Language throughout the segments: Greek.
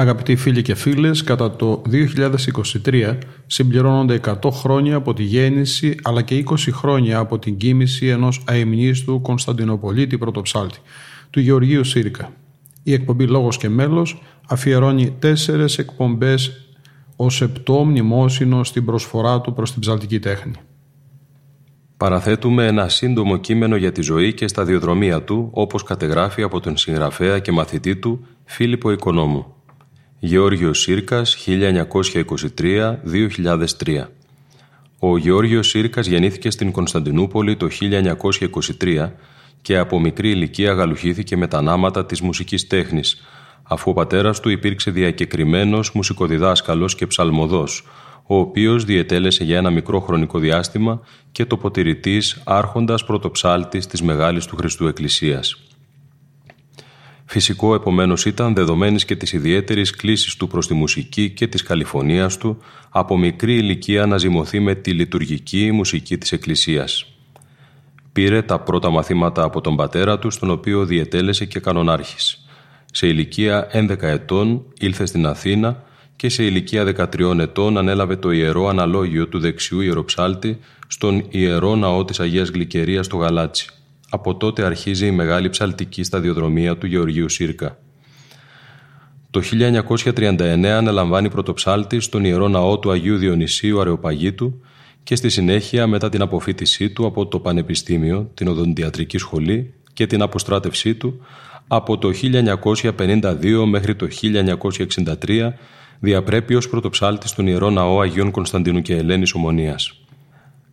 Αγαπητοί φίλοι και φίλες, κατά το 2023 συμπληρώνονται 100 χρόνια από τη γέννηση αλλά και 20 χρόνια από την κίνηση ενός αιμνίστου Κωνσταντινοπολίτη πρωτοψάλτη, του Γεωργίου Σύρικα. Η εκπομπή «Λόγος και μέλος» αφιερώνει τέσσερες εκπομπές ως επτό μνημόσυνο στην προσφορά του προς την ψαλτική τέχνη. Παραθέτουμε ένα σύντομο κείμενο για τη ζωή και σταδιοδρομία του, όπως κατεγράφει από τον συγγραφέα και μαθητή του Φίλιππο Οικονόμου. Γεώργιος Σύρκας, 1923-2003 Ο Γεώργιος Σύρκας γεννήθηκε στην Κωνσταντινούπολη το 1923 και από μικρή ηλικία γαλουχήθηκε με τα νάματα της μουσικής τέχνης, αφού ο πατέρας του υπήρξε διακεκριμένος μουσικοδιδάσκαλος και ψαλμοδός, ο οποίος διετέλεσε για ένα μικρό χρονικό διάστημα και τοποτηρητής άρχοντας πρωτοψάλτης της Μεγάλης του Χριστού Εκκλησίας. Φυσικό επομένως ήταν δεδομένης και της ιδιαίτερης κλίσης του προς τη μουσική και της καλυφωνίας του από μικρή ηλικία να ζυμωθεί με τη λειτουργική μουσική της Εκκλησίας. Πήρε τα πρώτα μαθήματα από τον πατέρα του, στον οποίο διετέλεσε και κανονάρχης. Σε ηλικία 11 ετών ήλθε στην Αθήνα και σε ηλικία 13 ετών ανέλαβε το ιερό αναλόγιο του δεξιού ιεροψάλτη στον ιερό ναό της Αγίας Γλυκερίας στο Γαλάτσι. Από τότε αρχίζει η μεγάλη ψαλτική σταδιοδρομία του Γεωργίου Σύρκα. Το 1939 αναλαμβάνει πρωτοψάλτη στον Ιερό Ναό του Αγίου Διονυσίου Αρεοπαγίτου και στη συνέχεια μετά την αποφύτισή του από το Πανεπιστήμιο, την Οδοντιατρική Σχολή και την αποστράτευσή του από το 1952 μέχρι το 1963 διαπρέπει ως πρωτοψάλτη στον Ιερό Ναό Αγίων Κωνσταντίνου και Ελένης Ομονίας.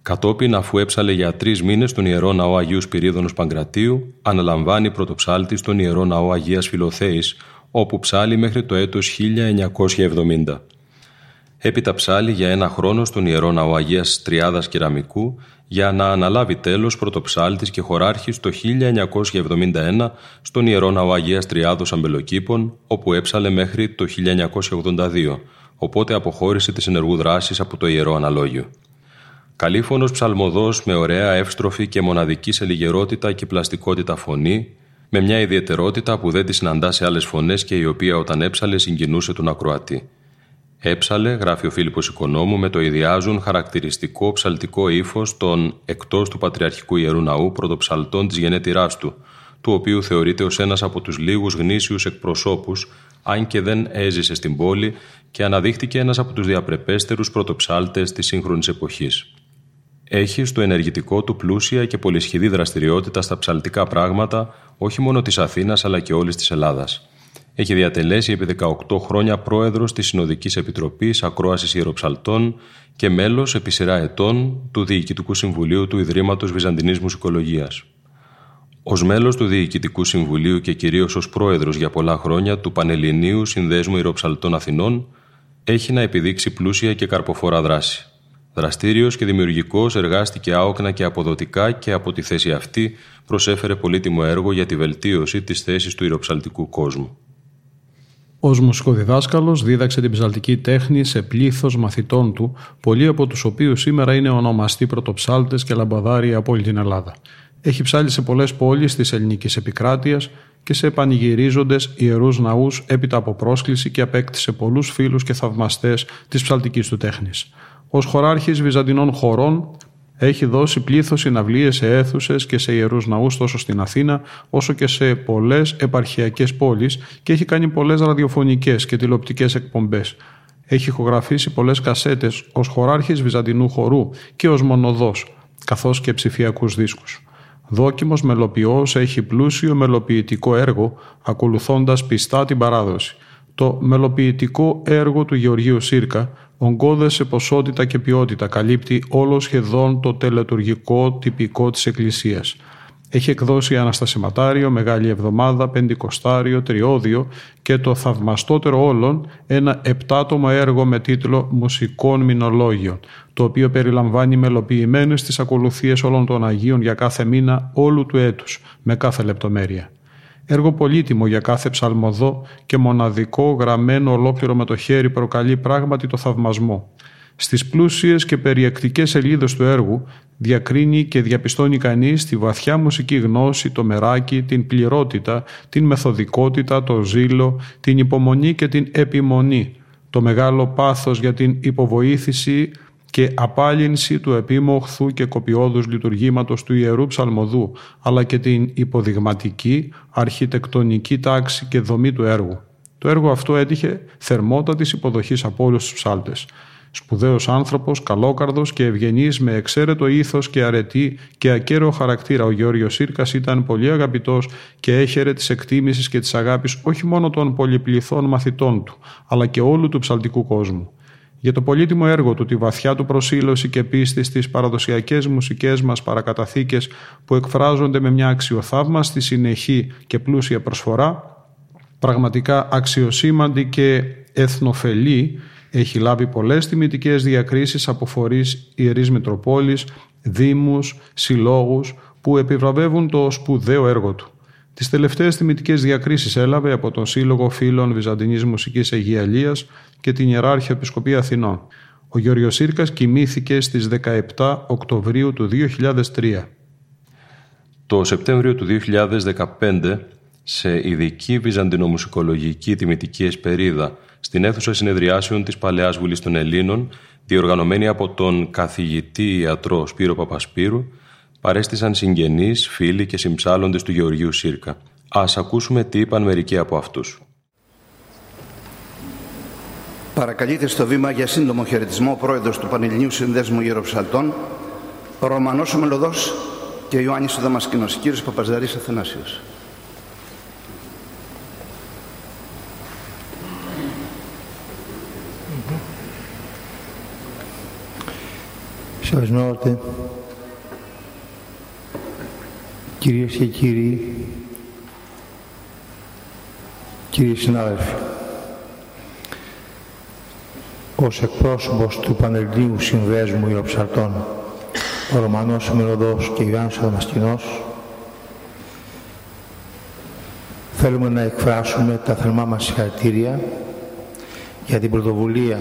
Κατόπιν, αφού έψαλε για τρεις μήνες στον ιερό ναό Αγίου Σπυρίδωνος Παγκρατίου, αναλαμβάνει πρωτοψάλτη στον ιερό ναό Αγίας Φιλοθέης, όπου ψάλει μέχρι το έτος 1970. Έπειτα ψάλει για ένα χρόνο στον ιερό ναό Αγίας Τριάδας Κεραμικού για να αναλάβει τέλος πρωτοψάλτης και χωράρχης το 1971 στον ιερό ναό Αγίας Τριάδος Αμπελοκήπων, όπου έψαλε μέχρι το 1982, οπότε αποχώρησε της ενεργού δράσης από το ιερό αναλόγιο. Καλήφωνος ψαλμοδός με ωραία εύστροφη και μοναδική σε λιγερότητα και πλαστικότητα φωνή, με μια ιδιαιτερότητα που δεν τη συναντά σε άλλες φωνές και η οποία όταν έψαλε συγκινούσε τον ακροατή. Έψαλε, γράφει ο Φίλιππος Οικονόμου, με το ιδιάζουν χαρακτηριστικό ψαλτικό ύφος των εκτός του Πατριαρχικού Ιερού Ναού πρωτοψαλτών της γενέτειράς του, του οποίου θεωρείται ως ένας από τους λίγους γνήσιους εκπροσώπους, αν και δεν έζησε στην πόλη και αναδείχθηκε ένας από τους διαπρεπέστερους πρωτοψάλτες της σύγχρονης εποχής. Έχει στο ενεργητικό του πλούσια και πολυσχηδή δραστηριότητα στα ψαλτικά πράγματα όχι μόνο της Αθήνας αλλά και όλης της Ελλάδας. Έχει διατελέσει επί 18 χρόνια πρόεδρος της Συνοδικής Επιτροπής Ακρόασης Ιεροψαλτών και μέλος επί σειρά ετών του Διοικητικού Συμβουλίου του Ιδρύματος Βυζαντινής Μουσικολογίας. Ω μέλος του Διοικητικού Συμβουλίου και κυρίως ως πρόεδρος για πολλά χρόνια του Πανελληνίου Συνδέσμου Ιεροψαλτών Αθηνών, έχει να επιδείξει πλούσια και καρποφόρα δράση. Δραστήριος και δημιουργικός εργάστηκε άοκνα και αποδοτικά και από τη θέση αυτή προσέφερε πολύτιμο έργο για τη βελτίωση της θέσης του ηροψαλτικού κόσμου. Ω μουσικοδιδάσκαλος δίδαξε την ψαλτική τέχνη σε πλήθος μαθητών του, πολλοί από τους οποίους σήμερα είναι ονομαστοί πρωτοψάλτες και λαμπαδάροι από όλη την Ελλάδα. Έχει ψάλει σε πολλές πόλεις της ελληνικής επικράτειας και σε πανηγυρίζοντες ιερούς ναούς έπειτα από πρόσκληση και απέκτησε πολλούς φίλους και θαυμαστές της ψαλτικής του τέχνης. Ως χωράρχης βυζαντινών χωρών έχει δώσει πλήθος συναυλίες σε αίθουσες και σε ιερούς ναούς τόσο στην Αθήνα όσο και σε πολλές επαρχιακές πόλεις και έχει κάνει πολλές ραδιοφωνικές και τηλεοπτικές εκπομπές. Έχει ηχογραφήσει πολλές κασέτες ως χωράρχης βυζαντινού χορού και ως μονοδός, καθώς και ψηφιακούς δίσκους. Δόκιμος μελοποιός έχει πλούσιο μελοποιητικό έργο, ακολουθώντας πιστά την παράδοση. Το μελοποιητικό έργο του Γεωργίου Σύρκα, ογκώδες σε ποσότητα και ποιότητα, καλύπτει όλο σχεδόν το τελετουργικό τυπικό της Εκκλησίας – έχει εκδώσει Αναστασιματάριο, Μεγάλη Εβδομάδα, Πεντηκοστάριο, Τριώδιο και το θαυμαστότερο όλων ένα επτάτομο έργο με τίτλο «Μουσικών Μηνολόγιων», το οποίο περιλαμβάνει μελοποιημένες τις ακολουθίες όλων των Αγίων για κάθε μήνα όλου του έτους, με κάθε λεπτομέρεια. Έργο πολύτιμο για κάθε ψαλμοδό και μοναδικό γραμμένο ολόκληρο με το χέρι προκαλεί πράγματι το θαυμασμό. Στις πλούσιες και περιεκτικές σελίδες του έργου διακρίνει και διαπιστώνει κανείς τη βαθιά μουσική γνώση, το μεράκι, την πληρότητα, την μεθοδικότητα, το ζήλο, την υπομονή και την επιμονή, το μεγάλο πάθος για την υποβοήθηση και απάλυνση του επίμοχθου και κοπιώδους λειτουργήματος του Ιερού Ψαλμοδού, αλλά και την υποδειγματική, αρχιτεκτονική τάξη και δομή του έργου. Το έργο αυτό έτυχε θερμότατης υποδοχής από όλους τους ψάλτες. Σπουδαίος άνθρωπος, καλόκαρδος και ευγενής με εξαίρετο ήθος και αρετή και ακέραιο χαρακτήρα ο Γεώργιος Σύρκας ήταν πολύ αγαπητός και έχερε της εκτίμησης και της αγάπης όχι μόνο των πολυπληθών μαθητών του, αλλά και όλου του ψαλτικού κόσμου. Για το πολύτιμο έργο του, τη βαθιά του προσήλωση και πίστη στις παραδοσιακές μουσικές μας παρακαταθήκες που εκφράζονται με μια αξιοθαύμαστη συνεχή και πλούσια προσφορά, πραγματικά αξιοσήμαντη και εθνοφελή, έχει λάβει πολλές τιμητικές διακρίσεις από φορείς Ιερής Μητροπόλης, δήμους, συλλόγους που επιβραβεύουν το σπουδαίο έργο του. Τις τελευταίες τιμητικές διακρίσεις έλαβε από τον Σύλλογο Φίλων Βυζαντινής Μουσικής Αιγιαλίας και την Ιεράρχια Επισκοπή Αθηνών. Ο Γιώργος Σύρκας κοιμήθηκε στις 17 Οκτωβρίου του 2003. Το Σεπτέμβριο του 2015, σε ειδική βυζαντινομουσικολογική τιμητική εσπερίδα στην αίθουσα συνεδριάσεων της Παλαιάς Βουλής των Ελλήνων, διοργανωμένη από τον καθηγητή ιατρό Σπύρο Παπασπύρου, παρέστησαν συγγενείς, φίλοι και συμψάλλοντες του Γεωργίου Σύρκα. Ας ακούσουμε τι είπαν μερικοί από αυτούς. Παρακαλείται στο βήμα για σύντομο χαιρετισμό ο πρόεδρος του Πανελληνίου Συνδέσμου Ιεροψαλτών, ο Ρωμανός Μελωδός και ο Ιωάννης ο Δαμασκηνός, κύριος Παπαζδαρής Αθανάσιος. Σεβασμιότατε, κυρίες και κύριοι, κύριοι συνάδελφοι, ως εκπρόσωπος του Πανελληνίου Συνδέσμου Ιωψαρτών, ο Ρωμανός Μελωδός και Ιωάννης Αδαμασκηνός, θέλουμε να εκφράσουμε τα θερμά μας συγχαρητήρια για την πρωτοβουλία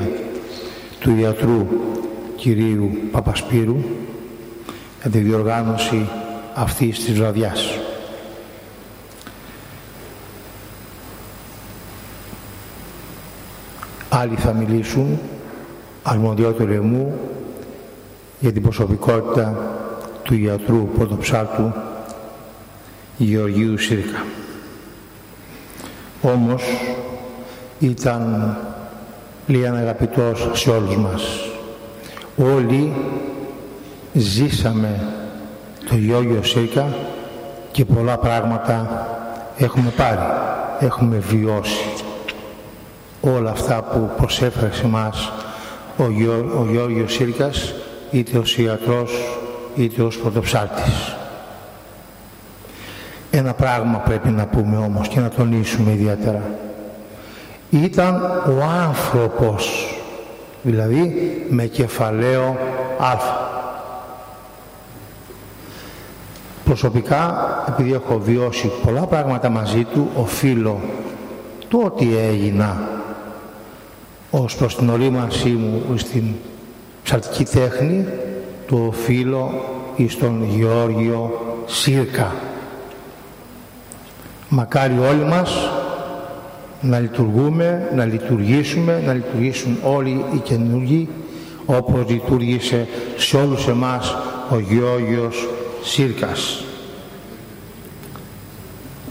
του ιατρού κυρίου Παπασπύρου για τη διοργάνωση αυτής της βραδιάς. Άλλοι θα μιλήσουν, αρμοδιότερο μου, για την προσωπικότητα του ιατρού πρωτοψάρτου Γεωργίου Σύρκα. Όμως ήταν λίγαν αγαπητός σε όλους μας. Όλοι ζήσαμε το Γιώργιο Σίρκα και πολλά πράγματα έχουμε πάρει, έχουμε βιώσει. Όλα αυτά που προσέφερε σε μας ο, Γιώ, ο Γιώργος Σύρκας είτε ως ιατρός είτε ως πρωτοψάρτης. Ένα πράγμα πρέπει να πούμε όμως και να τονίσουμε ιδιαίτερα. Ήταν ο άνθρωπος δηλαδή με κεφαλαίο α. Προσωπικά, επειδή έχω βιώσει πολλά πράγματα μαζί του, οφείλω το ότι έγινα ως προς την ορίμανσή μου στην ψαρτική τέχνη, το οφείλω εις τον Γεώργιο Σύρκα. Μακάρι όλοι μας να λειτουργούμε, να λειτουργήσουμε, να λειτουργήσουν όλοι οι καινούργοι όπως λειτουργήσε σε όλους εμάς ο Γεώργιος σύρκας.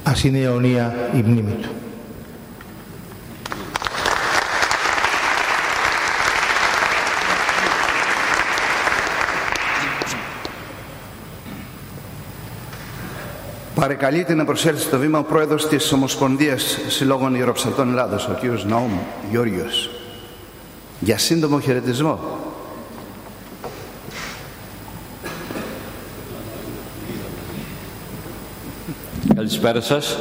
Ας είναι αιωνία η μνήμη του. Παρακαλείται να προσέλθει το βήμα ο πρόεδρος της Ομοσπονδίας Συλλόγων Ιεροψαλτών Ελλάδος, ο κ. Ναούμ Γιώργιος, για σύντομο χαιρετισμό. Καλησπέρα σας.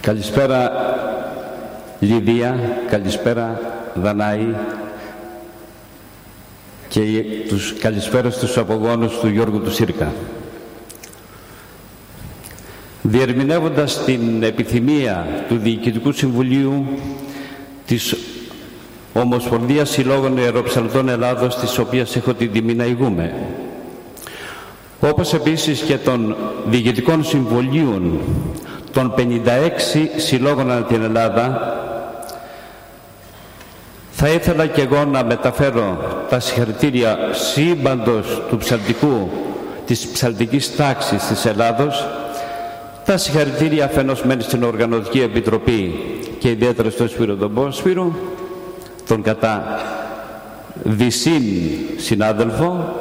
Καλησπέρα Λιδία, καλησπέρα Δανάη και τους καλησπέρας στους απογόνους του Γιώργου του Σύρκα. Διερμηνεύοντας την επιθυμία του Διοικητικού Συμβουλίου της Ομοσπονδίας Συλλόγων Αεροψαλτών Ελλάδος, της οποίας έχω την τιμή να ηγούμε, όπως επίσης και των Διοικητικών Συμβουλίων των 56 συλλόγων ανά την Ελλάδα θα ήθελα και εγώ να μεταφέρω τα συγχαρητήρια σύμπαντος του ψαλτικού, της ψαλτικής τάξης της Ελλάδος, τα συγχαρητήρια αφενός μένει στην Οργανωτική Επιτροπή και ιδιαίτερα στον Σπύρο τον Πόσφυρο, τον κατά δυσύν συνάδελφο,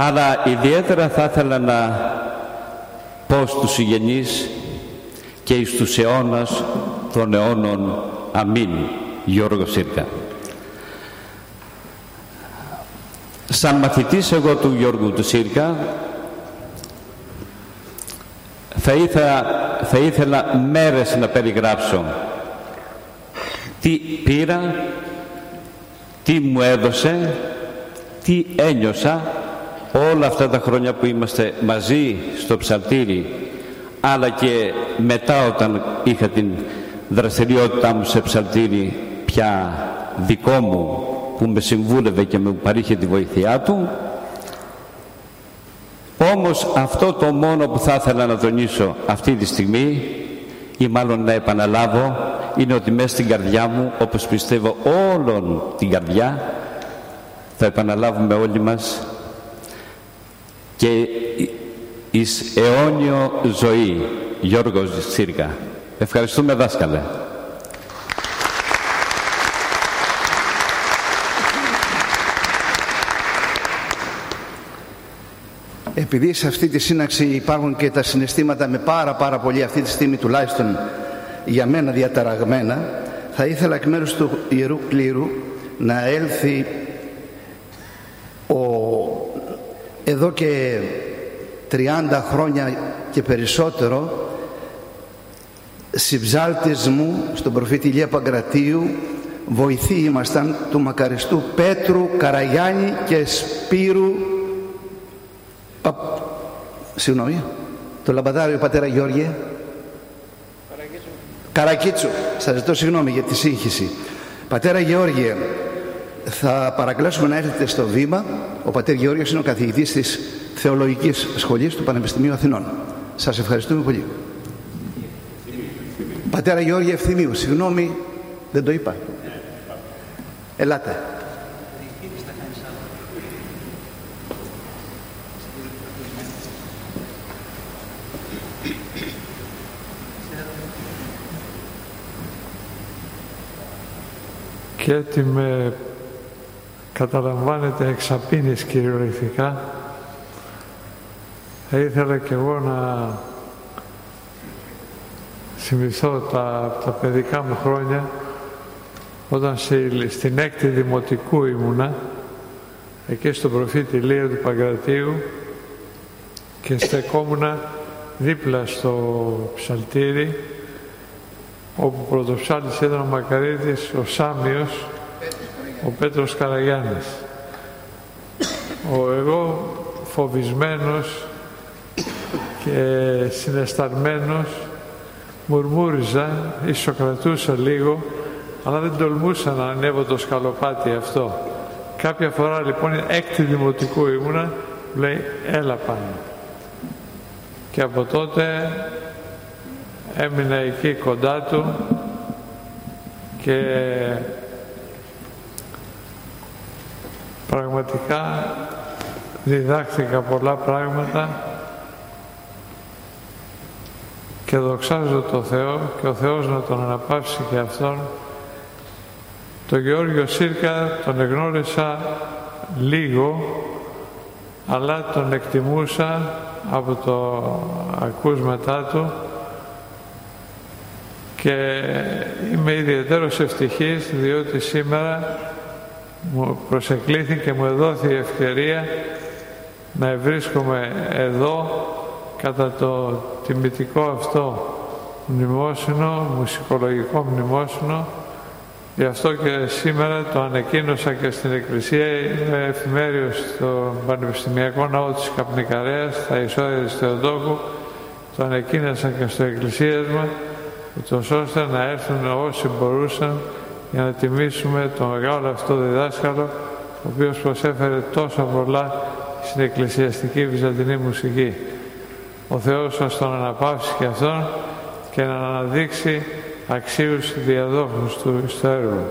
αλλά ιδιαίτερα θα ήθελα να πω στους συγγενείς και εις τους αιώνας των αιώνων. Αμήν. Γιώργος Σύρκα. Σαν μαθητής εγώ του Γιώργου του Σύρκα θα ήθελα, θα ήθελα μέρες να περιγράψω τι πήρα, τι μου έδωσε, τι ένιωσα όλα αυτά τα χρόνια που είμαστε μαζί στο ψαλτήρι αλλά και μετά όταν είχα την δραστηριότητά μου σε ψαλτήρι πια δικό μου που με συμβούλευε και με παρήχε τη βοήθειά του όμως αυτό το μόνο που θα ήθελα να τονίσω αυτή τη στιγμή ή μάλλον να επαναλάβω είναι ότι μέσα στην καρδιά μου όπως πιστεύω όλων την καρδιά θα επαναλάβουμε όλοι μας και εις αιώνιο ζωή Γιώργος Τσίρκα. Ευχαριστούμε δάσκαλε. επειδή σε αυτή τη σύναξη υπάρχουν και τα συναισθήματα με πάρα πάρα πολύ αυτή τη στιγμή τουλάχιστον για μένα διαταραγμένα θα ήθελα εκ μέρους του Ιερού Κλήρου να έλθει ο, εδώ και 30 χρόνια και περισσότερο συμπζάλτης μου στον προφήτη Ηλία Παγκρατίου βοηθοί ήμασταν του μακαριστού Πέτρου Καραγιάννη και Σπύρου Πα... Συγγνώμη. Το λαμπαδάριο πατέρα Γιώργη. Καρακίτσου. Καρακίτσου. Σας ζητώ συγγνώμη για τη σύγχυση. Πατέρα Γεώργιε, θα παρακλάσουμε να έρθετε στο βήμα. Ο πατέρα Γεώργιος είναι ο καθηγητής της Θεολογικής Σχολής του Πανεπιστημίου Αθηνών. Σας ευχαριστούμε πολύ. Πατέρα Γεώργια Ευθυμίου, συγγνώμη, δεν το είπα. Ελάτε. και ότι με καταλαμβάνετε εξαπίνης κυριολεκτικά. Θα ήθελα και εγώ να θυμηθώ τα, τα παιδικά μου χρόνια όταν στην έκτη δημοτικού ήμουνα εκεί στο προφήτη Λία του Παγκρατίου και στεκόμουνα δίπλα στο ψαλτήρι όπου πρωτοψάλτης ήταν ο Μακαρίτης, ο Σάμιος, ο Πέτρος Καραγιάννης. Ο εγώ φοβισμένος και συναισθαρμένος μουρμούριζα, ισοκρατούσα λίγο, αλλά δεν τολμούσα να ανέβω το σκαλοπάτι αυτό. Κάποια φορά λοιπόν έκτη δημοτικού ήμουνα, λέει έλα πάνω. Και από τότε έμεινα εκεί κοντά του και πραγματικά διδάχθηκα πολλά πράγματα και δοξάζω το Θεό και ο Θεός να τον αναπαύσει και Αυτόν. Το Γεώργιο Σύρκα τον εγνώρισα λίγο αλλά τον εκτιμούσα από το ακούσματά του και είμαι ιδιαίτερος ευτυχής διότι σήμερα μου προσεκλήθη και μου δόθη η ευκαιρία να βρίσκομαι εδώ κατά το τιμητικό αυτό μνημόσυνο, μουσικολογικό μνημόσυνο. Γι' αυτό και σήμερα το ανακοίνωσα και στην Εκκλησία, είμαι εφημέριος στο Πανεπιστημιακό Ναό της Καπνικαρέας, στα εισόδια της Θεοτόκου, το ανακοίνωσα και στο Εκκλησίασμα, ούτως ώστε να έρθουν όσοι μπορούσαν για να τιμήσουμε τον μεγάλο αυτό διδάσκαλο, ο οποίος προσέφερε τόσα πολλά στην εκκλησιαστική βυζαντινή μουσική. Ο Θεός σας τον αναπαύσει και αυτόν και να αναδείξει αξίους διαδόχους του στο έργο.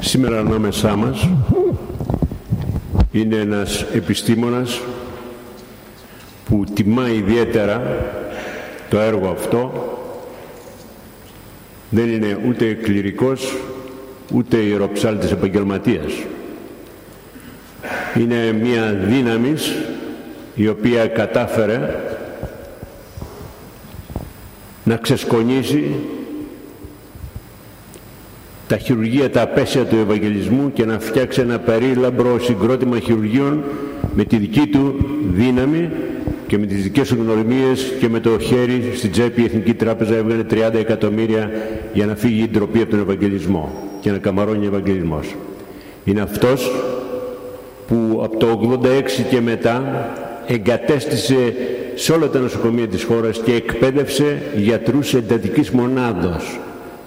Σήμερα ανάμεσά μας είναι ένας επιστήμονας που τιμά ιδιαίτερα το έργο αυτό. Δεν είναι ούτε κληρικός ούτε ιεροψάλτης επαγγελματίας. Είναι μια δύναμης η οποία κατάφερε να ξεσκονίσει τα χειρουργεία, τα απέσια του Ευαγγελισμού και να φτιάξει ένα περίλαμπρο συγκρότημα χειρουργείων με τη δική του δύναμη και με τις δικές του γνωριμίες και με το χέρι στην τσέπη η Εθνική Τράπεζα έβγαλε 30 εκατομμύρια για να φύγει η ντροπή από τον Ευαγγελισμό και να καμαρώνει ο Ευαγγελισμός. Είναι αυτός που από το 86 και μετά εγκατέστησε σε όλα τα νοσοκομεία της χώρας και εκπαίδευσε γιατρούς εντατικής μονάδος.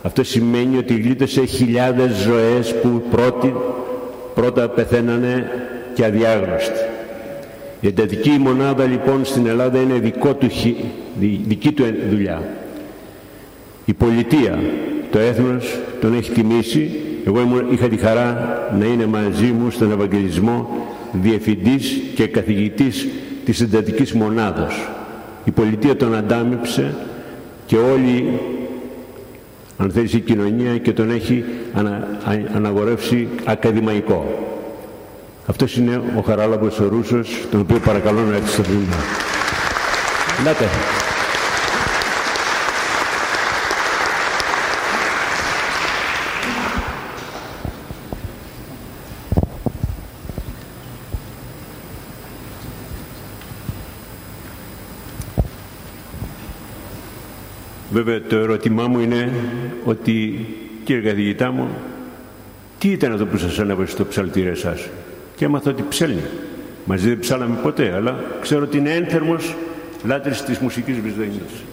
Αυτό σημαίνει ότι γλίτωσε χιλιάδες ζωές που πρώτη, πρώτα πεθαίνανε και αδιάγνωστοι. Η εντατική μονάδα λοιπόν στην Ελλάδα είναι δικό του, δική του δουλειά. Η πολιτεία, το έθνος τον έχει τιμήσει εγώ είχα τη χαρά να είναι μαζί μου στον Ευαγγελισμό διευθυντής και καθηγητής της εντατικής μονάδος. Η πολιτεία τον αντάμυψε και όλη αν θέλεις η κοινωνία και τον έχει ανα, αναγορεύσει ακαδημαϊκό. Αυτός είναι ο Χαράλαμπος ο Ρούσος, τον οποίο παρακαλώ να έρθεις στο βήμα. Βέβαια το ερώτημά μου είναι ότι κύριε καθηγητά μου τι ήταν αυτό που σας ανέβασε στο ψαλτήρι εσάς και έμαθα ότι ψέλνει. Μαζί δεν ψάλαμε ποτέ αλλά ξέρω ότι είναι ένθερμος λάτρης της μουσικής Βυζδοϊνής.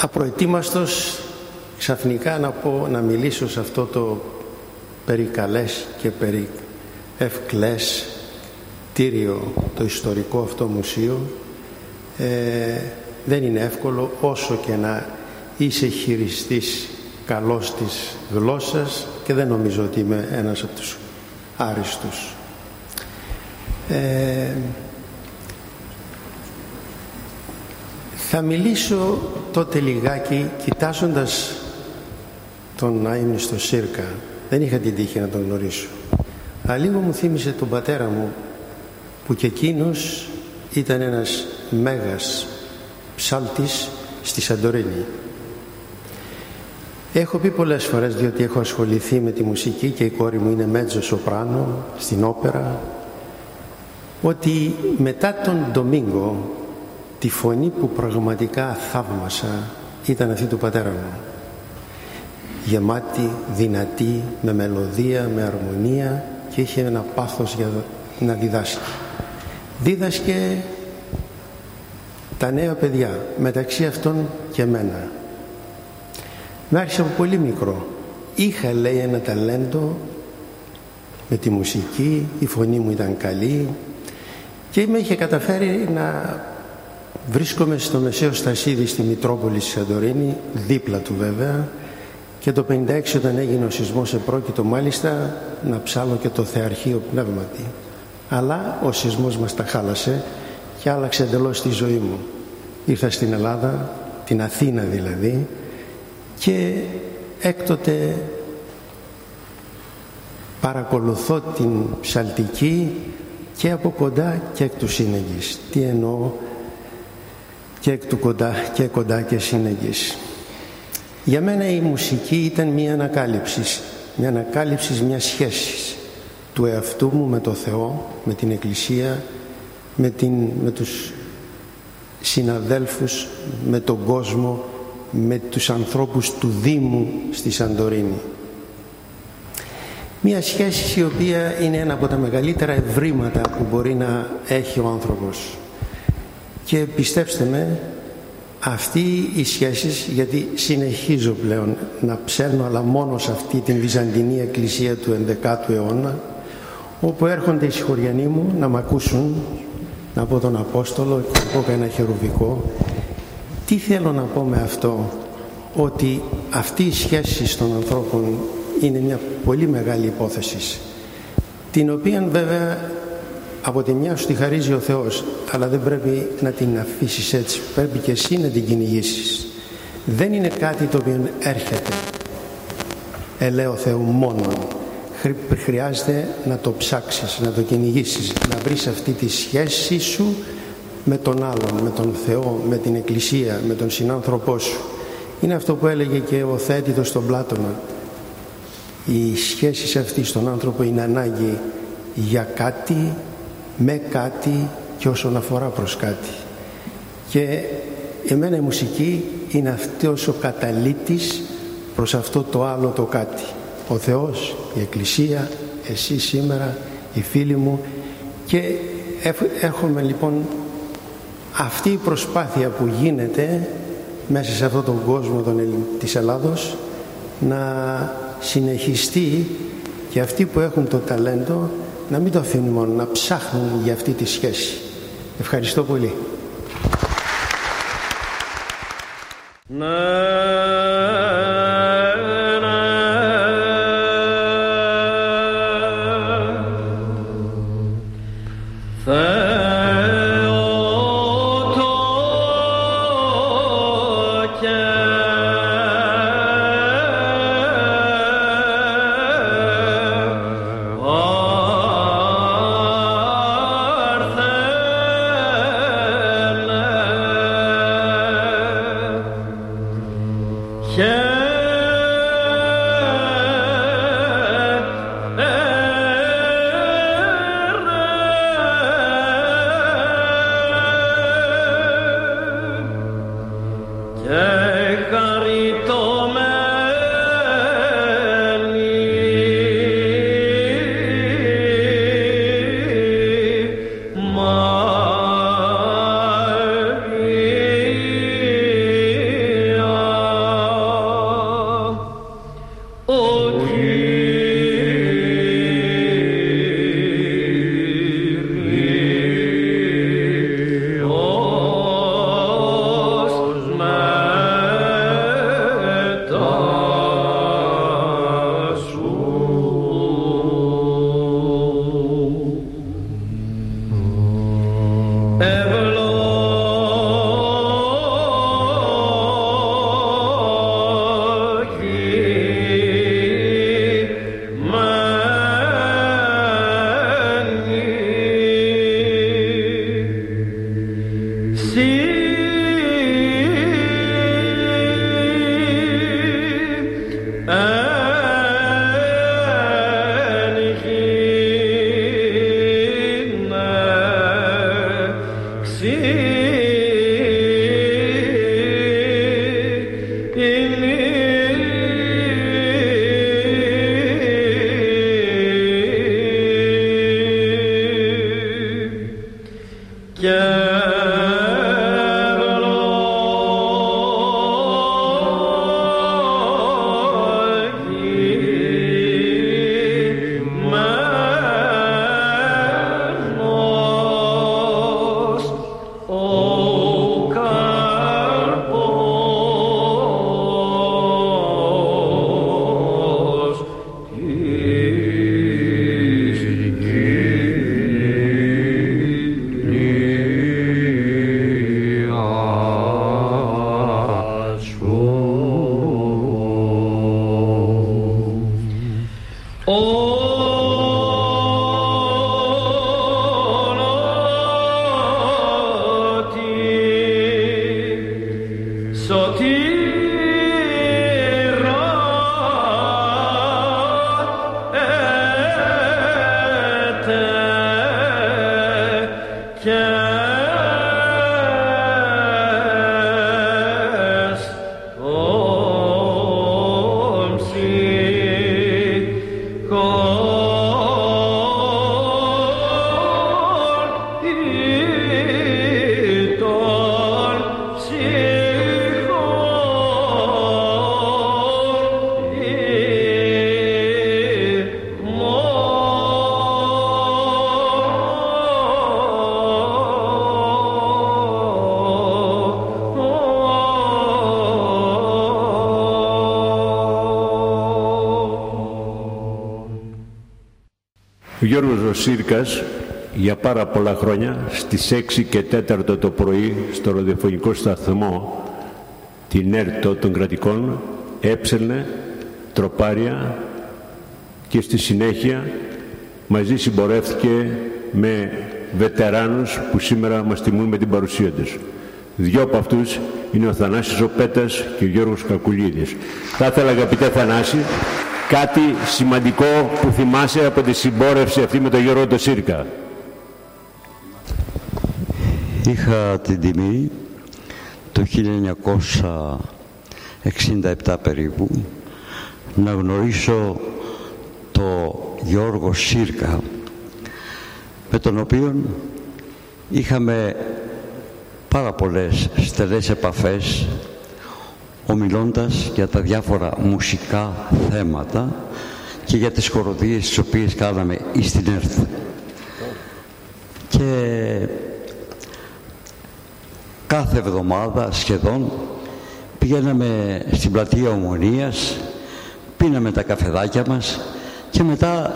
Απροετοίμαστος ξαφνικά να πω να μιλήσω σε αυτό το περικαλές και περί ευκλές τύριο το ιστορικό αυτό μουσείο ε, δεν είναι εύκολο όσο και να είσαι χειριστής καλός της γλώσσας και δεν νομίζω ότι είμαι ένας από τους άριστους. Ε, θα μιλήσω τότε λιγάκι κοιτάζοντας τον να είναι στο Σύρκα. Δεν είχα την τύχη να τον γνωρίσω. Αλλά λίγο μου θύμισε τον πατέρα μου που και εκείνος ήταν ένας μέγας ψάλτης στη Σαντορίνη. Έχω πει πολλές φορές διότι έχω ασχοληθεί με τη μουσική και η κόρη μου είναι μέτζο σοπράνο στην όπερα ότι μετά τον Ντομίνγκο τη φωνή που πραγματικά θαύμασα ήταν αυτή του πατέρα μου γεμάτη, δυνατή, με μελωδία, με αρμονία και είχε ένα πάθος για να διδάσκει. Δίδασκε τα νέα παιδιά μεταξύ αυτών και μένα. Με άρχισε από πολύ μικρό. Είχα λέει ένα ταλέντο. Με τη μουσική η φωνή μου ήταν καλή. Και με είχε καταφέρει να βρίσκομαι στο Μεσαίος Στασίδη στη Μητρόπολη στη Σαντορίνη δίπλα του βέβαια. Και το 56 όταν έγινε ο σεισμός επρόκειτο μάλιστα να ψάλω και το Θεαρχείο Πνεύματι. Αλλά ο σεισμός μας τα χάλασε και άλλαξε εντελώς τη ζωή μου. Ήρθα στην Ελλάδα, την Αθήνα δηλαδή, και έκτοτε παρακολουθώ την ψαλτική και από κοντά και εκ του σύνεγγης. Τι εννοώ; Και εκ του κοντά και κοντά και σύνεγγης. Για μένα η μουσική ήταν μια ανακάλυψη, μια ανακάλυψη μιας σχέσης του εαυτού μου με το Θεό, με την Εκκλησία, με, την, με τους συναδέλφους, με τον κόσμο, με τους ανθρώπους του Δήμου στη Σαντορίνη. Μια σχέση η οποία είναι ένα από τα μεγαλύτερα ευρήματα που μπορεί να έχει ο άνθρωπος. Και πιστέψτε με, αυτή η σχέση, γιατί συνεχίζω πλέον να ψέρνω αλλά μόνο σε αυτή την Βυζαντινή Εκκλησία του 11ου αιώνα, όπου έρχονται οι συγχωριανοί μου να μ' ακούσουν, να πω τον Απόστολο και να πω ένα χερουβικό. Τι θέλω να πω με αυτό, ότι αυτή η σχέση των ανθρώπων είναι μια πολύ μεγάλη υπόθεση την οποία βέβαια από τη μια σου τη χαρίζει ο Θεός αλλά δεν πρέπει να την αφήσεις έτσι πρέπει και εσύ να την κυνηγήσεις. δεν είναι κάτι το οποίο έρχεται ελέω Θεού μόνο χρειάζεται να το ψάξεις να το κυνηγήσεις, να βρεις αυτή τη σχέση σου με τον άλλον, με τον Θεό, με την Εκκλησία, με τον συνάνθρωπό σου. Είναι αυτό που έλεγε και ο Θέτητος στον Πλάτωνα η σχέση αυτή στον άνθρωπο είναι ανάγκη για κάτι, με κάτι και όσον αφορά προς κάτι. Και εμένα η μουσική είναι αυτός ο καταλήτης προς αυτό το άλλο το κάτι. Ο Θεός, η Εκκλησία, εσύ σήμερα, οι φίλοι μου και έχουμε λοιπόν αυτή η προσπάθεια που γίνεται μέσα σε αυτόν τον κόσμο τον, της Ελλάδος να συνεχιστεί και αυτοί που έχουν το ταλέντο να μην το αφήνουν μόνο, να ψάχνουν για αυτή τη σχέση. Ευχαριστώ πολύ. Yeah, Ο Γιώργος Ρωσίρκας για πάρα πολλά χρόνια στις 6 και 4 το πρωί στο ραδιοφωνικό σταθμό την ΕΡΤΟ των κρατικών έψελνε τροπάρια και στη συνέχεια μαζί συμπορεύτηκε με βετεράνους που σήμερα μας τιμούν με την παρουσία τους. Δυο από αυτούς είναι ο Θανάσης ο Πέτας και ο Γιώργος Κακουλίδης. Θα ήθελα αγαπητέ Θανάση κάτι σημαντικό που θυμάσαι από τη συμπόρευση αυτή με τον Γιώργο το Σύρκα. Είχα την τιμή το 1967 περίπου να γνωρίσω το Γιώργο Σύρκα με τον οποίο είχαμε πάρα πολλές στενές επαφές ομιλώντας για τα διάφορα μουσικά θέματα και για τις χοροδίες τις οποίες κάναμε στην ΕΡΤ. Και κάθε εβδομάδα σχεδόν πηγαίναμε στην πλατεία Ομονίας, πίναμε τα καφεδάκια μας και μετά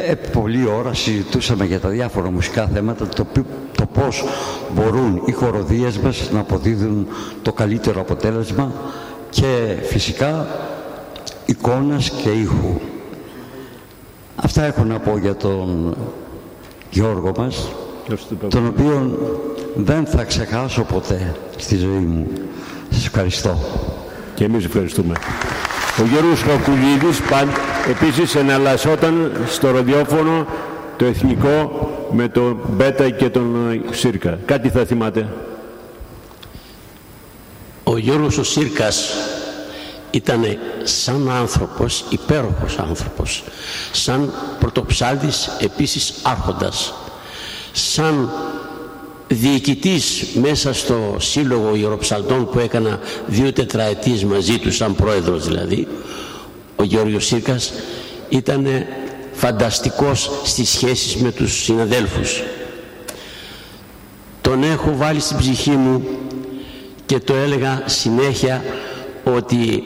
ε, πολλή ώρα συζητούσαμε για τα διάφορα μουσικά θέματα το, το πώς μπορούν οι χοροδίες μας να αποδίδουν το καλύτερο αποτέλεσμα και φυσικά εικόνας και ήχου. Αυτά έχω να πω για τον Γιώργο μας, τον οποίο δεν θα ξεχάσω ποτέ στη ζωή μου. Σας ευχαριστώ. Και εμείς ευχαριστούμε. Ο Γιώργος Κακουλίδης επίσης εναλλασσόταν στο ραδιόφωνο το εθνικό με τον Μπέτα και τον ε, Σύρκα. Κάτι θα θυμάται; Ο Γιώργος ο Σύρκας ήταν σαν άνθρωπος, υπέροχος άνθρωπος, σαν πρωτοψάλτης επίσης άρχοντας, σαν διοικητής μέσα στο Σύλλογο Ιεροψαλτών που έκανα δύο τετραετίες μαζί τους σαν πρόεδρος δηλαδή ο Γιώργος Σύρκας ήταν φανταστικός στις σχέσεις με τους συναδέλφους. Τον έχω βάλει στην ψυχή μου και το έλεγα συνέχεια ότι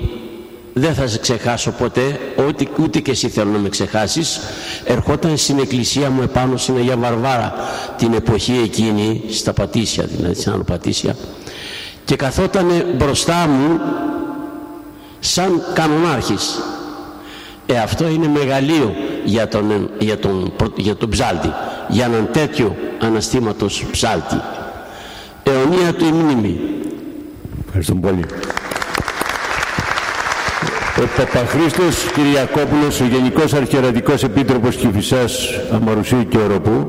δεν θα σε ξεχάσω ποτέ, ούτε, ούτε και εσύ θέλω να με ξεχάσεις. Ερχόταν στην εκκλησία μου επάνω στην Αγία Βαρβάρα την εποχή εκείνη, στα Πατήσια δηλαδή, στην Άνω Πατήσια και καθόταν μπροστά μου σαν κανονάρχης. Ε, αυτό είναι μεγαλείο για τον, για τον, για τον ψάλτη, για έναν τέτοιο αναστήματος ψάλτη. Αιωνία του η μνήμη. Ευχαριστώ πολύ. Ο Παπαχρήστος Κυριακόπουλος, ο Γενικός Αρχαιρατικός Επίτροπος Κηφισάς Αμαρουσίου και Οροπού,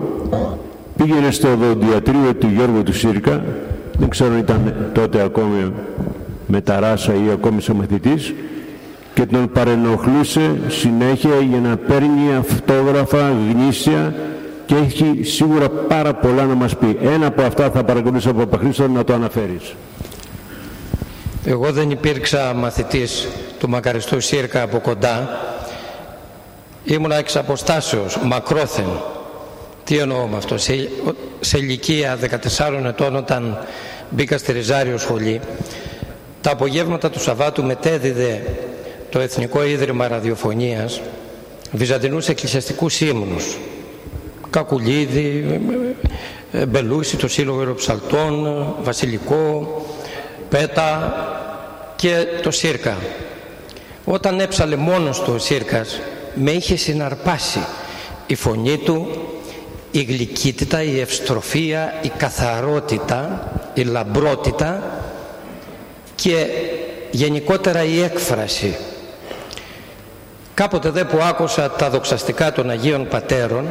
πήγαινε στο οδοντιατρίο του Γιώργου του Σύρκα, δεν ξέρω αν ήταν τότε ακόμη με ταράσα ή ακόμη μαθητής, και τον παρενοχλούσε συνέχεια για να παίρνει αυτόγραφα γνήσια και έχει σίγουρα πάρα πολλά να μας πει. Ένα από αυτά θα παρακολουθήσω από Παπαχρήστο να το αναφέρεις. Εγώ δεν υπήρξα μαθητής του μακαριστού Σύρκα από κοντά. Ήμουνα εξ αποστάσεως, μακρόθεν. Τι εννοώ με αυτό. Σε, σε ηλικία 14 ετών όταν μπήκα στη Ριζάριο σχολή, τα απογεύματα του Σαββάτου μετέδιδε το Εθνικό Ίδρυμα Ραδιοφωνίας βυζαντινούς εκκλησιαστικούς ύμνους. Κακουλίδη, ε, Μπελούση, το Σύλλογο Εροψαλτών, Βασιλικό, Πέτα και το Σύρκα. Όταν έψαλε μόνος του ο Σύρκας με είχε συναρπάσει η φωνή του, η γλυκύτητα, η ευστροφία, η καθαρότητα, η λαμπρότητα και γενικότερα η έκφραση. Κάποτε δε που άκουσα τα δοξαστικά των Αγίων Πατέρων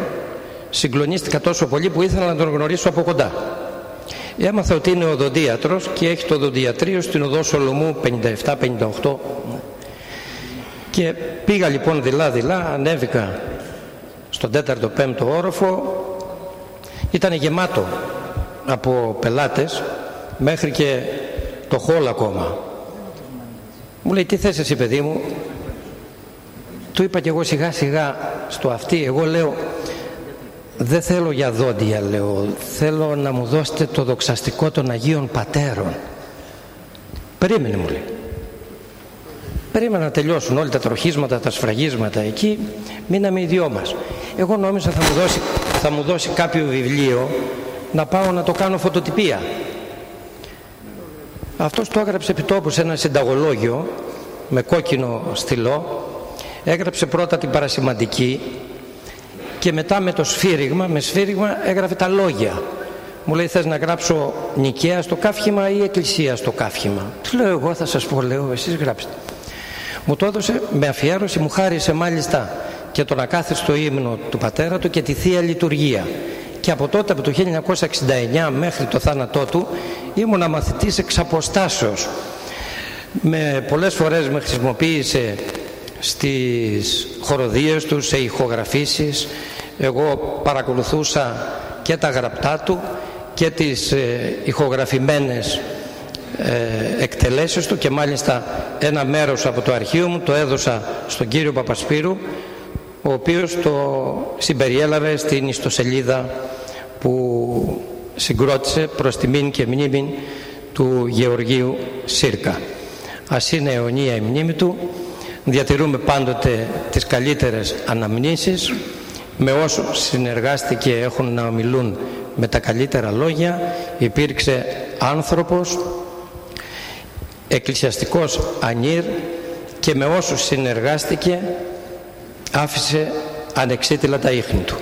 συγκλονίστηκα τόσο πολύ που ήθελα να τον γνωρίσω από κοντά. Έμαθα ότι είναι οδοντίατρος και έχει το οδοντιατρίο στην οδό Σολομού 57-58 και πήγα λοιπόν δειλά-δειλά, ανέβηκα στον 4ο-5ο όροφο. Ήταν γεμάτο από πελάτες μέχρι και το χόλ ακόμα. Μου λέει τι θες εσύ παιδί μου; Του είπα και εγώ σιγά σιγά στο αυτή εγώ λέω δεν θέλω για δόντια λέω. Θέλω να μου δώσετε το δοξαστικό των Αγίων Πατέρων περίμενε μου λέει περίμενα να τελειώσουν όλα τα τροχίσματα τα σφραγίσματα εκεί μείναμε οι δυο μας Εγώ νόμιζα θα μου δώσει, θα μου δώσει κάποιο βιβλίο να πάω να το κάνω φωτοτυπία. Αυτός το έγραψε επιτόπου σε ένα συνταγολόγιο με κόκκινο στυλό. Έγραψε πρώτα την παρασημαντική και μετά με το σφύριγμα, με σφύριγμα έγραφε τα λόγια. Μου λέει θες να γράψω νικαία στο κάφημα ή εκκλησία στο κάφημα. Του λέω εγώ θα σας πω, λέω εσείς γράψτε. Μου το έδωσε με αφιέρωση, μου χάρισε μάλιστα και τον ακάθιστο ύμνο του πατέρα του και τη Θεία Λειτουργία. Και από τότε, από το 1969 μέχρι το θάνατό του, ήμουν μαθητής εξ αποστάσεως. Με, πολλές φορές με χρησιμοποίησε στις χοροδίες του, σε ηχογραφήσεις. Εγώ παρακολουθούσα και τα γραπτά του και τις ε, ηχογραφημένες ε, εκτελέσεις του και μάλιστα ένα μέρος από το αρχείο μου το έδωσα στον κύριο Παπασπύρου ο οποίος το συμπεριέλαβε στην ιστοσελίδα που συγκρότησε προς τιμήν και μνήμη του Γεωργίου Σύρκα. Ας είναι αιωνία η μνήμη του, διατηρούμε πάντοτε τις καλύτερες αναμνήσεις με όσους συνεργάστηκε έχουν να ομιλούν με τα καλύτερα λόγια υπήρξε άνθρωπος εκκλησιαστικός ανήρ και με όσους συνεργάστηκε άφησε ανεξίτηλα τα ίχνη του.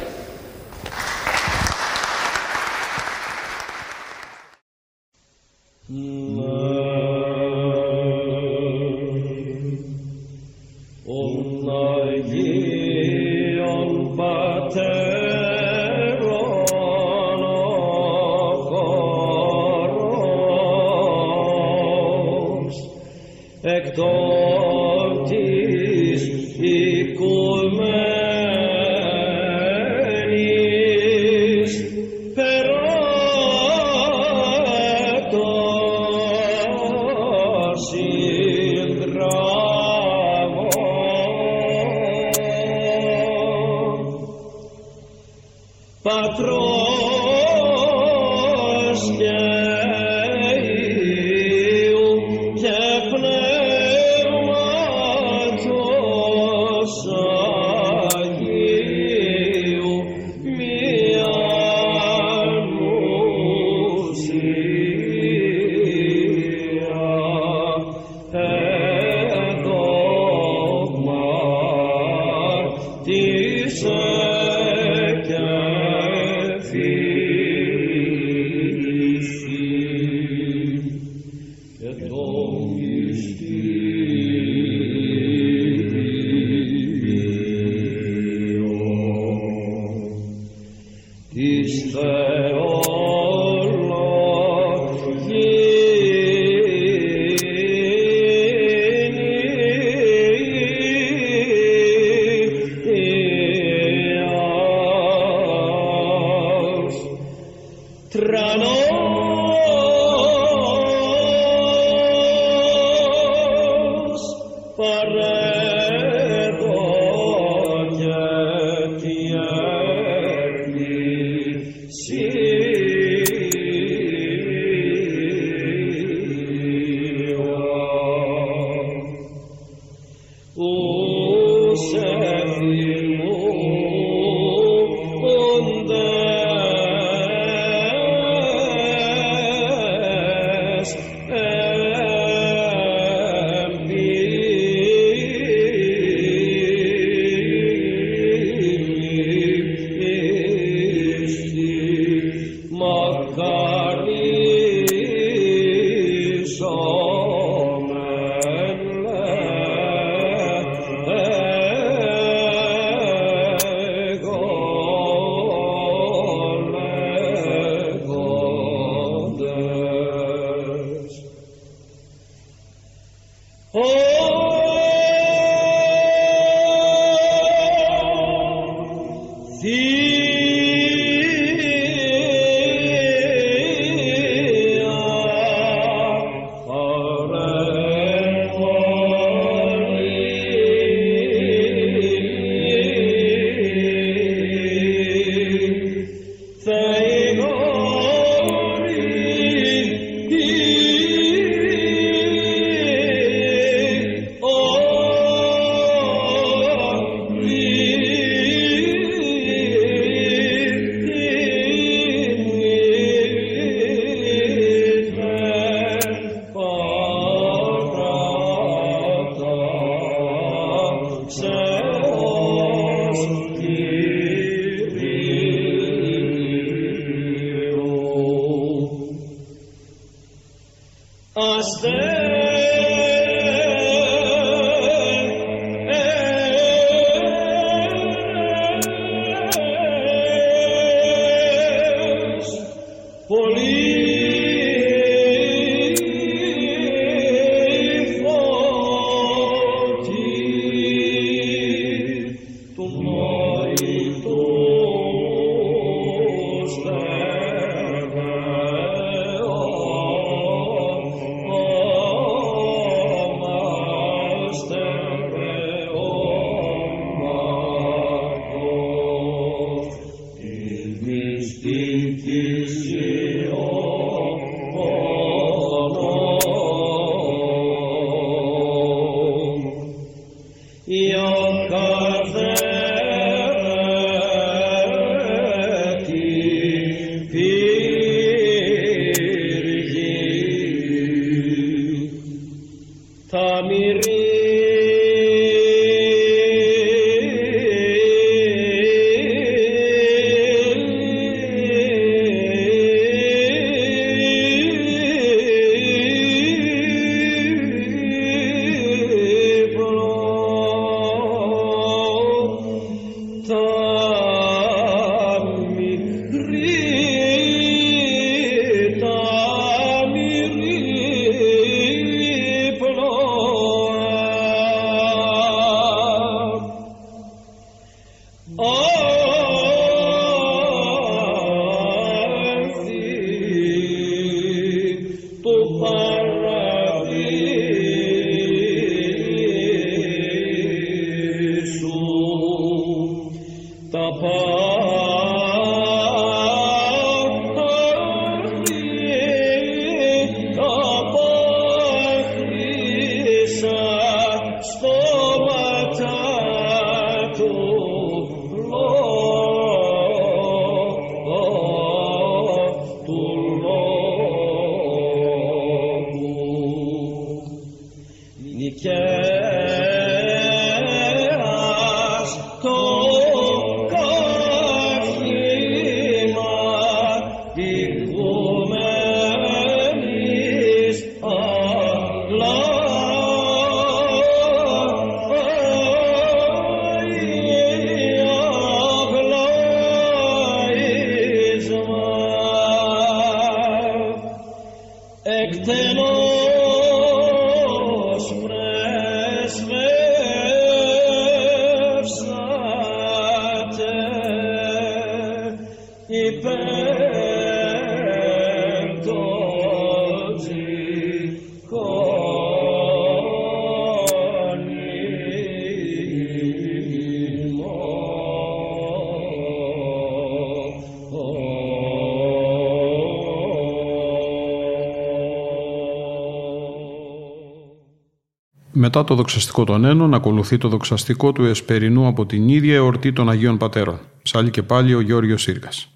Μετά το δοξαστικό των Ένων ακολουθεί το δοξαστικό του Εσπερινού από την ίδια εορτή των Αγίων Πατέρων. Ψάλλει και πάλι ο Γιώργος Σύρκας.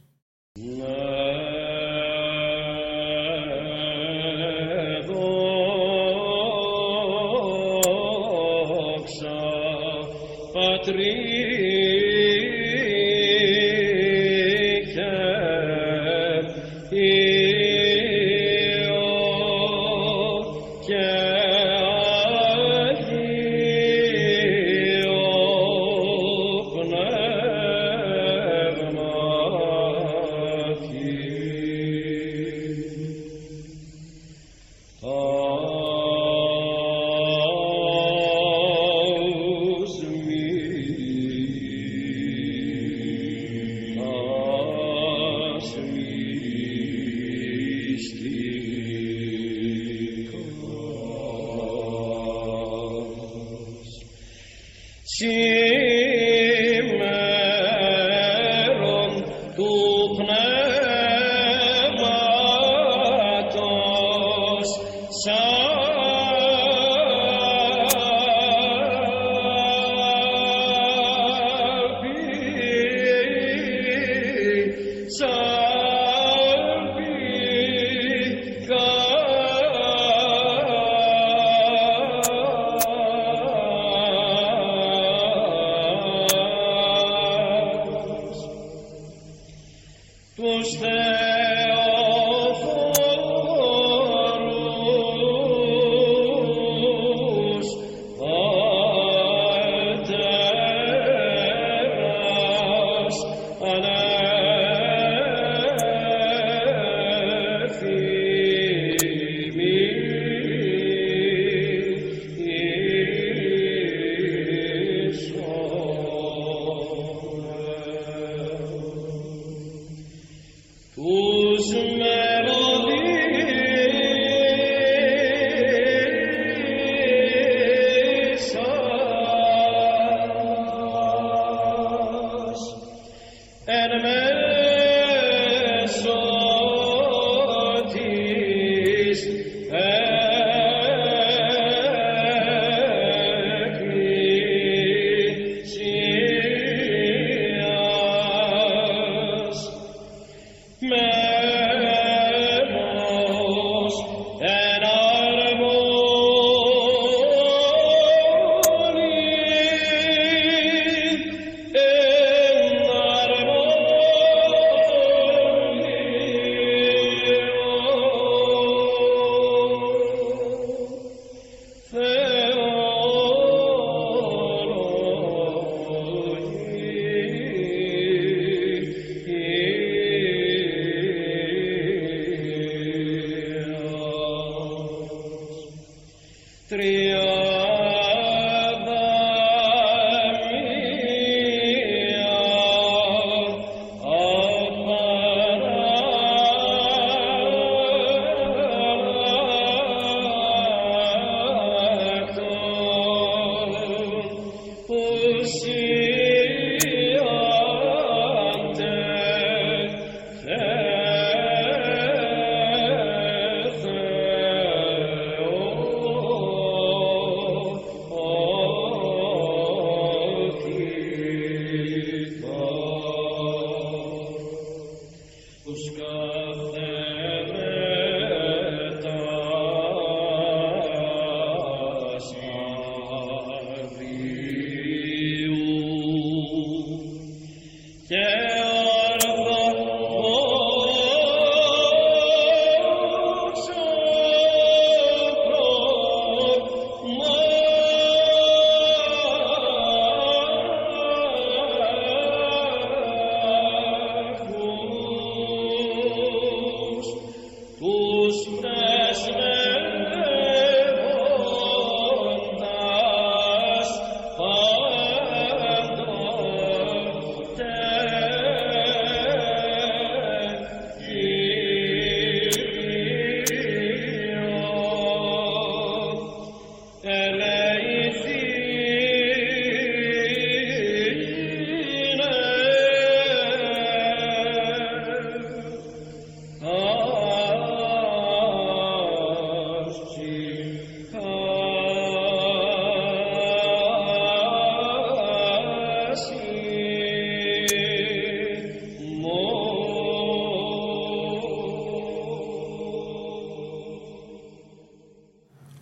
心。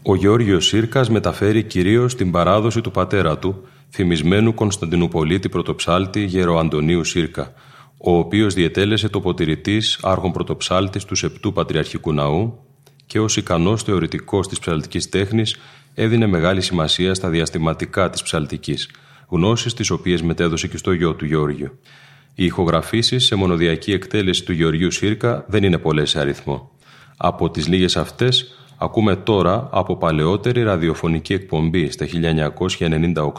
Ο Γεώργιος Σύρκας μεταφέρει κυρίως την παράδοση του πατέρα του, θυμισμένου Κωνσταντινουπολίτη πρωτοψάλτη Γεροαντωνίου Σύρκα, ο οποίος διετέλεσε τοποτηρητής άρχον πρωτοψάλτης του Σεπτού Πατριαρχικού Ναού και ως ικανός θεωρητικός της ψαλτικής τέχνης έδινε μεγάλη σημασία στα διαστηματικά της ψαλτικής, γνώσεις τις οποίες μετέδωσε και στο γιο του Γεώργιο. Οι ηχογραφήσεις σε μονοδιακή εκτέλεση του Γεωργίου Σύρκα δεν είναι πολλές σε αριθμό. Από τις λίγες αυτές ακούμε τώρα από παλαιότερη ραδιοφωνική εκπομπή στα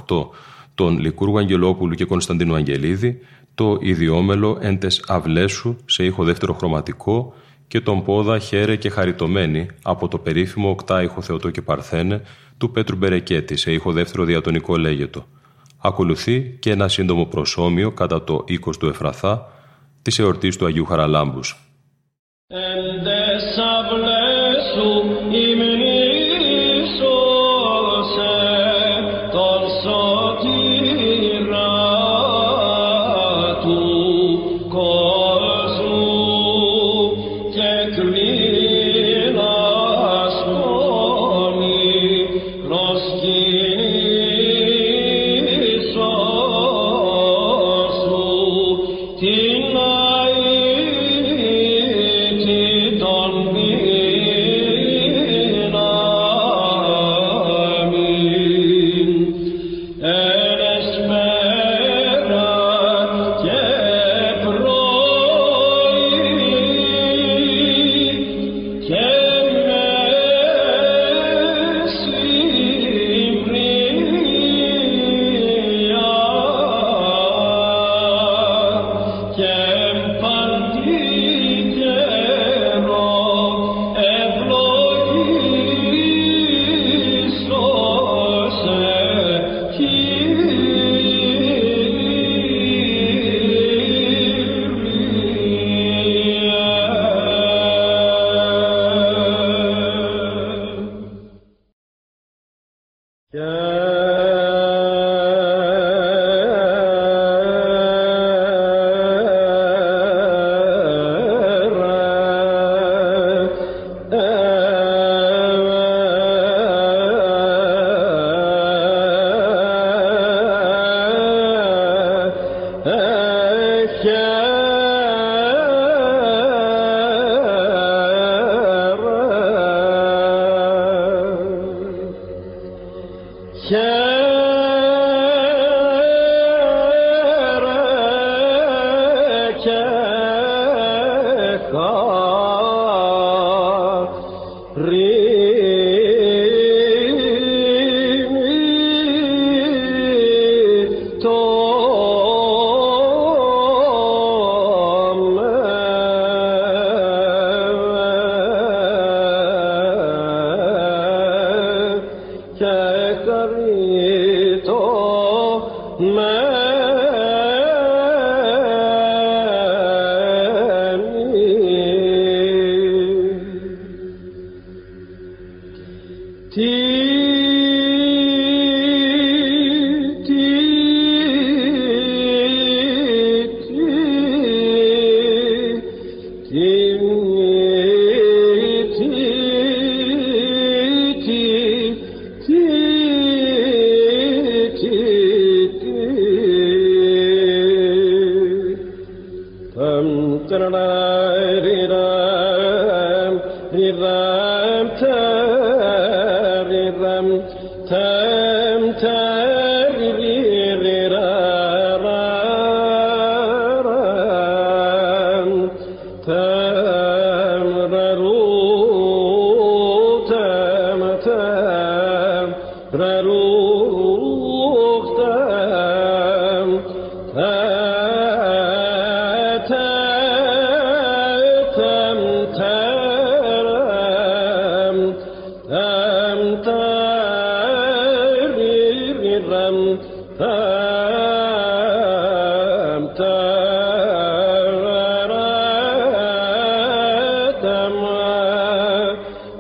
1998 των Λικούργου Αγγελόπουλου και Κωνσταντίνου Αγγελίδη το ιδιόμελο «Έντες αυλέσου» σε ήχο δεύτερο χρωματικό και τον πόδα «Χαίρε και χαριτωμένη» από το περίφημο οκτάηχο Θεοτό και Παρθένε του Πέτρου Μπερεκέτη σε ήχο δεύτερο διατονικό λέγετο. Ακολουθεί και ένα σύντομο προσώμιο κατά το οίκος του Εφραθά της εορτής του Αγίου Χαραλάμπους. su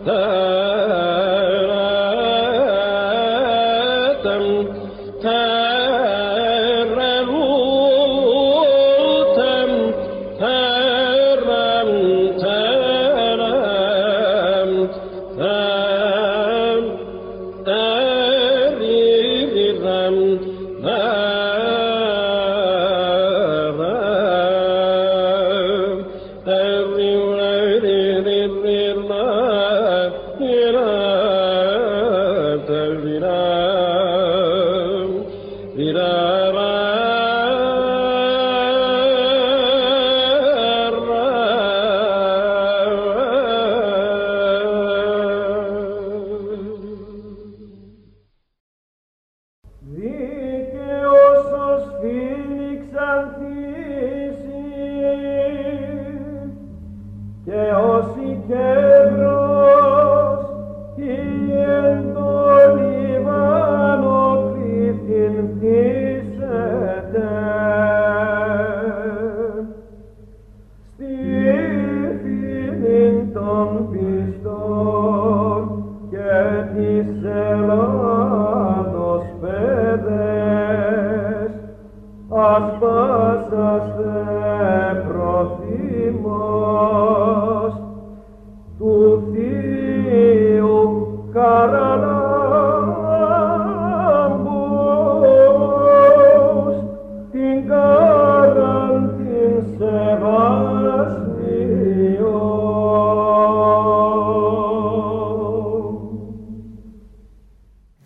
The.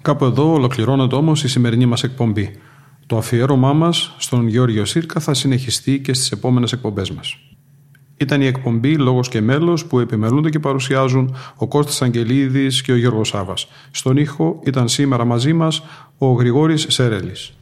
Κάπου εδώ ολοκληρώνεται όμως η σημερινή μας εκπομπή. Το αφιέρωμά μας στον Γιώργιο Σύρκα θα συνεχιστεί και στις επόμενες εκπομπές μας. Ήταν η εκπομπή «Λόγος και μέλος» που επιμελούνται και παρουσιάζουν ο Κώστας Αγγελίδης και ο Γιώργος Σάβας. Στον ήχο ήταν σήμερα μαζί μας ο Γρηγόρης Σερέλης.